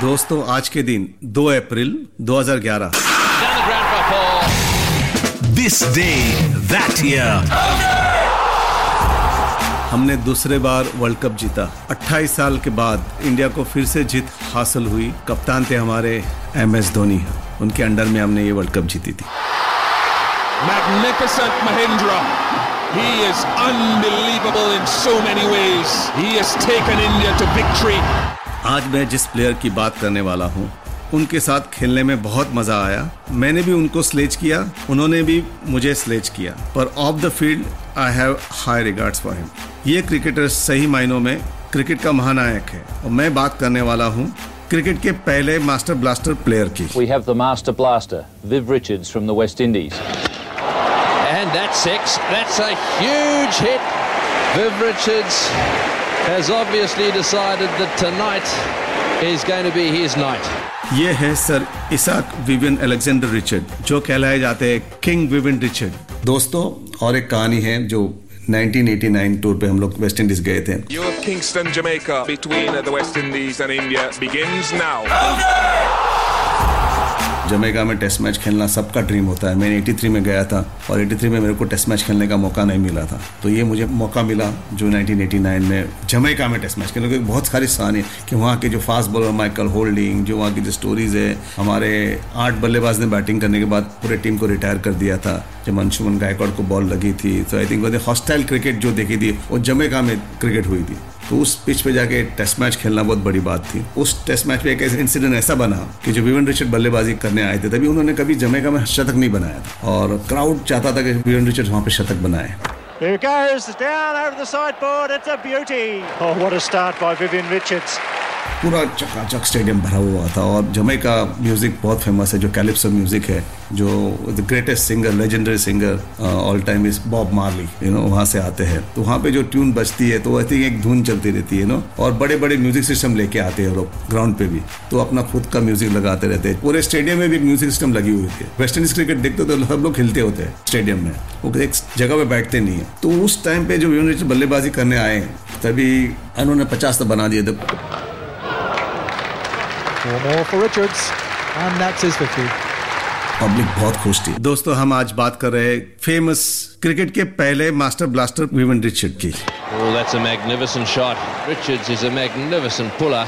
दोस्तों आज के दिन 2 April 2011 this day that year हमने दूसरे बार वर्ल्ड कप जीता। 28 साल के बाद इंडिया को फिर से जीत हासिल हुई। कप्तान थे हमारे एम एस धोनी। उनके अंडर में हमने ये वर्ल्ड कप जीती थी। Magnificent Mahindra. He is unbelievable in so many ways. He has taken India to victory. आज मैं जिस प्लेयर की बात करने वाला हूँ उनके साथ खेलने में बहुत मज़ा आया मैंने भी उनको स्लेज किया उन्होंने भी मुझे स्लेज किया पर off the field I have high regards for him ये क्रिकेटर सही मायनों में क्रिकेट का महानायक है और मैं बात करने वाला हूँ क्रिकेट के पहले मास्टर ब्लास्टर प्लेयर की We have the master blaster, Viv Richards from the West Indies. And that's six. That's a huge hit. Viv Richards has obviously decided that tonight is going to be his night. ये है sir Isaac Vivian Alexander Richard जो कहलाए जाते हैं king Vivian Richard दोस्तों और एक कहानी है जो 1989 टूर पे हम लोग वेस्ट इंडीज गए थे Your Kingston, Jamaica, between uh, the West Indies and India begins now. जमेगा में टेस्ट मैच खेलना सबका ड्रीम होता है। मैंने 83 में गया था और 83 में मेरे को टेस्ट मैच खेलने का मौका नहीं मिला था। तो ये मुझे मौका मिला जो 1989 में जमेका में टेस्ट मैच खेलने क्योंकि बहुत सारी कहानी कि वहाँ के जो फास्ट बॉलर माइकल होल्डिंग जो वहाँ की जो स्टोरीज है, हमारे आठ बल्लेबाज ने बैटिंग करने के बाद पूरे टीम को रिटायर कर दिया था, जब अंशुमन गायकवाड़ को बॉल लगी थी। तो आई थिंक वो हॉस्टाइल क्रिकेट जो देखी थी, वो जमेका में क्रिकेट हुई थी। तो उस पिच पे जाके टेस्ट मैच खेलना बहुत बड़ी बात थी उस टेस्ट मैच पे एक ऐसा इंसिडेंट ऐसा बना कि जो विवन रिचर्ड बल्लेबाजी करने आए थे तभी उन्होंने कभी जमेका में शतक नहीं बनाया था और क्राउड चाहता था कि विवन रिचर्ड वहाँ पे शतक बनाए Here goes, down over the sideboard. It's a beauty. Oh, what a start by Vivian Richards. पूरा चकाचक स्टेडियम भरा हुआ था और जमेका म्यूज़िक बहुत फ़ेमस है, जो कैलिप्सो म्यूज़िक है, जो the greatest singer legendary singer all time is Bob Marley you know वहाँ से आते हैं। तो वहाँ पे जो ट्यून बजती है तो आई थिंक एक धुन चलती रहती है नो और बड़े बड़े म्यूज़िक सिस्टम लेके आते हैं लोग ग्राउंड पे भी। तो अपना खुद का म्यूज़िक लगाते रहते हैं। पूरे स्टेडियम में भी म्यूज़िक सिस्टम लगी हुई थी। वेस्ट इंडीज क्रिकेट देखते तो सब लोग हिलते होते हैं स्टेडियम में। वो एक जगह पे बैठते नहीं है। तो उस टाइम पे जो रिचर्ड बल्लेबाजी करने आए तभी उन्होंने पचास तक बना दिए। थे Four more for Richards, and that's his 50. Public बहुत खुश थी दोस्तों हम आज बात कर रहे हैं फ़ेमस क्रिकेट के पहले मास्टर ब्लास्टर विवन रिचर्ड की Oh, that's a magnificent shot. Richards is a magnificent puller.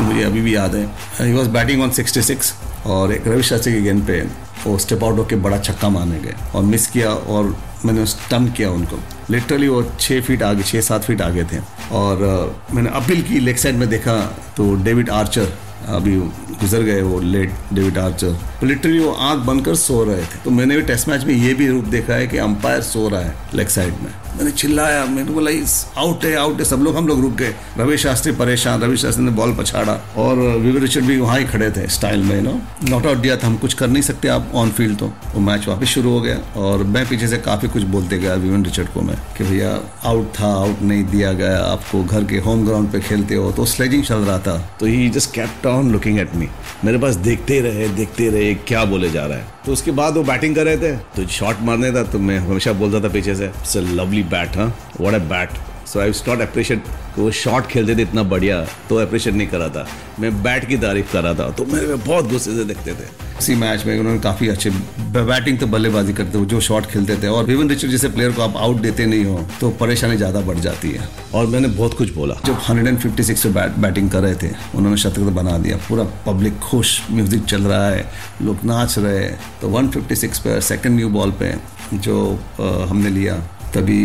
मुझे अभी भी याद है ही वॉज़ बैटिंग ऑन 66 और एक रवि शास्त्री की गेंद पे वो स्टेप आउट होकर बड़ा छक्का मारने गए और मिस किया और मैंने स्टम्प किया उनको। लिटरली वो छः फीट आगे छः सात फीट आगे थे। और uh, मैंने अपील की लेग साइड में देखा तो डेविड आर्चर अभी गुजर गए वो लेट डेविड आर्चर तो लिटरली वो आँख बंद कर सो रहे थे। तो मैंने भी टेस्ट मैच में ये भी रूप देखा है कि अंपायर सो रहा है लेग साइड में। मैंने चिल्लाया, मैंने बोला इस आउट है आउट है, सब लोग, हम लोग रुक गए। रवि शास्त्री परेशान रवि शास्त्री ने बॉल पछाड़ा। और विवे रिचर्ड भी वहाँ ही खड़े थे स्टाइल में नो नॉट आउट दिया था, हम कुछ कर नहीं सकते आप ऑन फ़ील्ड तो। वो मैच वापस शुरू हो गया। और मैं पीछे से काफ़ी कुछ बोलते गया विवन रिचर्ड को मैं, कि भैया आउट था आउट नहीं दिया गया। आपको घर के होम ग्राउंड पे खेलते हो तो स्लेजिंग चल रहा था। तो he just on looking at me मेरे पास देखते रहे देखते रहे, क्या बोले जा रहा है। तो उसके बाद वो बैटिंग कर रहे थे। तो शॉट मारने था तो मैं हमेशा बोलता था पीछे से लवली बैट हाँ what a bat so I not appreciate वो शॉट खेलते थे इतना बढ़िया तो अप्रिशिएट नहीं करा था। मैं बैट की तारीफ़ कर था तो मेरे में बहुत गुस्से से देखते थे। इसी मैच में उन्होंने काफ़ी अच्छे बैटिंग तो बल्लेबाजी करते हो जो शॉट खेलते थे और विवन रिचर्ड जैसे प्लेयर को आप आउट देते नहीं हो तो परेशानी ज़्यादा बढ़ जाती है। और मैंने बहुत कुछ बोला। जब 156 पे बैट, बैटिंग कर रहे थे उन्होंने शतक तो बना दिया। पूरा पब्लिक खुश म्यूज़िक चल रहा है लोग नाच रहे तो 156 पे सेकंड न्यू बॉल पे जो हमने लिया तभी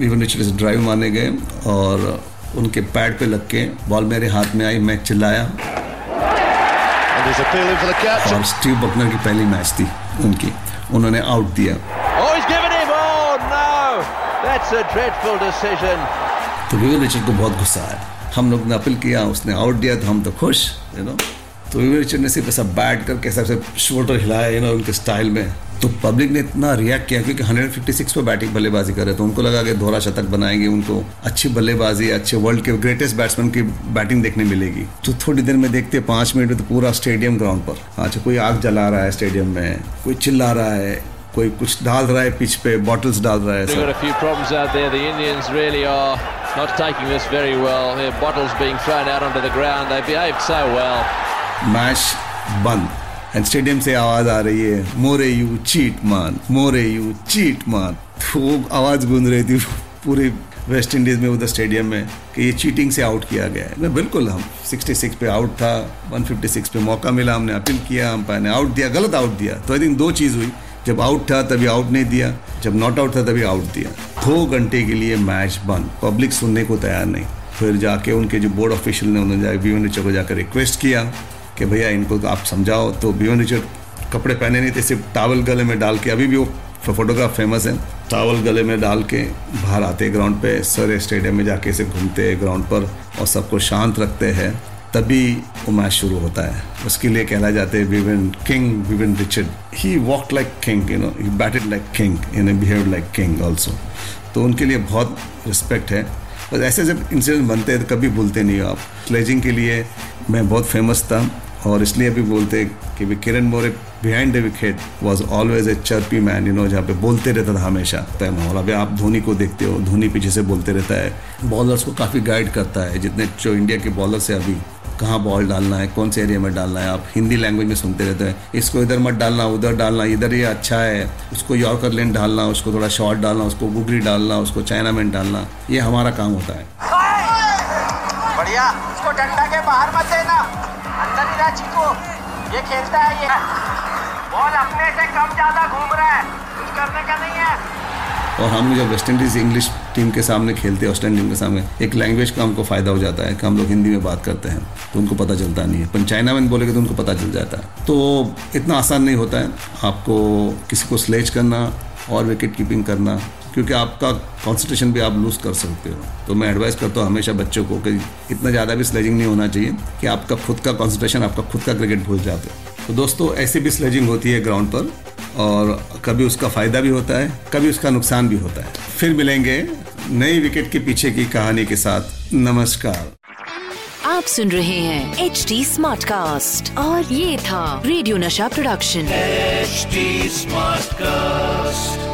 विवन रिचर्ड ड्राइव मारने गए और उनके पैड पे लग के बॉल मेरे हाथ में आई मैं चिल्लाया। और स्टीव बकनर की पहली मैच थी उनकी। उन्होंने आउट दिया। Oh! Oh. तो विवेक रिचर्ड को बहुत गुस्सा आया। हम लोग ने अपील किया उसने आउट दिया तो हम तो खुश यू नो तो विवेक रिचर्ड ने सिर्फ़ ऐसा बैट करके ऐसा शोल्डर हिलाया यू नो उनके स्टाइल में। तो पब्लिक ने इतना रिएक्ट किया क्योंकि 156 पे बैटिंग बल्लेबाजी कर रहे तो उनको लगा कि दोहरा शतक बनाएँगे उनको अच्छी बल्लेबाजी अच्छे वर्ल्ड के ग्रेटेस्ट बैट्समैन की बैटिंग देखने मिलेगी तो थोड़ी देर में देखते पाँच मिनट में तो पूरा स्टेडियम ग्राउंड पर अच्छा कोई आग जला रहा है स्टेडियम में कोई चिल्ला रहा है कोई कुछ डाल रहा है पिच पे बॉटल्स डाल रहा है They've got a few problems out there. The Indians really are not taking this very well. Their bottles being thrown out onto the ground. They behaved so well. Match बंद and stadium से आवाज़ आ रही है, मोरे you cheat मान मोरे you cheat मान तो वो आवाज़ गूंज रही थी पूरे वेस्ट इंडीज में, उधर स्टेडियम में, कि ये चीटिंग से आउट किया गया है। बिल्कुल, हम 66 पे आउट था 156 पे मौका मिला, हमने अपील किया अंपायर ने आउट दिया, गलत आउट दिया। तो आई थिंक दो चीज़ हुई, जब आउट था तभी आउट नहीं दिया, जब नॉट आउट था तभी आउट दिया। दो घंटे के लिए मैच बंद पब्लिक सुनने को तैयार नहीं। फिर जाके उनके जो बोर्ड ऑफिशियल ने, उन्होंने जाकर रिक्वेस्ट किया। कि भैया इनको तो आप समझाओ तो बीवन रिचर्ड कपड़े पहने नहीं थे, सिर्फ़ टावल गले में डाल के, अभी भी वो फोटोग्राफ फ़ेमस है। टावल गले में डाल के बाहर आते ग्राउंड पे, सर स्टेडियम में जाके से घूमते हैं ग्राउंड पर और सबको शांत रखते हैं, तभी वो मैच शुरू होता है। उसके लिए कहला जाते हैं Vivian king Vivian Richard he walk like king you know he batted like king in behave like king also तो उनके लिए बहुत रिस्पेक्ट है। बस ऐसे जब इंसिडेंट बनते हैं तो कभी भूलते नहीं हो आप। स्लेजिंग के लिए मैं बहुत फ़ेमस था। और इसलिए भी बोलते कि भी Kiran More behind the wicket was always a chirpy man you know जहाँ पे बोलते रहता था हमेशा, तय माहौल। अभी आप धोनी को देखते हो, धोनी पीछे से बोलते रहता है। बॉलर्स को काफ़ी गाइड करता है, जितने जो इंडिया के बॉलर्स है अभी, कहाँ बॉल डालना है, कौन से एरिया में डालना है, आप हिंदी लैंग्वेज में सुनते रहते हैं। इसको इधर मत डालना, उधर डालना, इधर ये अच्छा है, उसको यॉर्कर लेन डालना, उसको थोड़ा शॉर्ट डालना, उसको गुगरी डालना, उसको चाइना मैन डालना, ये हमारा काम होता है। बढ़िया, इसको डंडा के बाहर मत देना। अंदर ही रह चीकू ये खेलता है ये। बॉल अपने से कम ज़्यादा घूम रहा है। कुछ करने का नहीं है। और हम जब वेस्ट इंडीज इंग्लिश टीम के सामने खेलते हैं ऑस्ट्रेलियन टीम के सामने, एक लैंग्वेज का हमको फ़ायदा हो जाता है कि हम लोग हिंदी में बात करते हैं तो उनको पता चलता नहीं है। पर चाइना में बोलेगे तो उनको पता चल जाता है। तो इतना आसान नहीं होता है। आपको किसी को स्लेज करना, और विकेट कीपिंग करना क्योंकि आपका कॉन्सेंट्रेशन भी आप लूज़ कर सकते हो। तो मैं एडवाइस करता हूँ हमेशा बच्चों को कि इतना ज़्यादा भी स्लेजिंग नहीं होना चाहिए कि आपका खुद का कॉन्सेंट्रेशन आपका खुद का क्रिकेट भूल जाते। हो तो दोस्तों ऐसी भी स्लेजिंग होती है ग्राउंड पर और कभी उसका फ़ायदा भी होता है कभी उसका नुकसान भी होता है। फिर मिलेंगे नई विकेट के पीछे की कहानी के साथ। नमस्कार। आप सुन रहे हैं एच डी स्मार्ट कास्ट और ये था रेडियो नशा प्रोडक्शन HD Smartcast.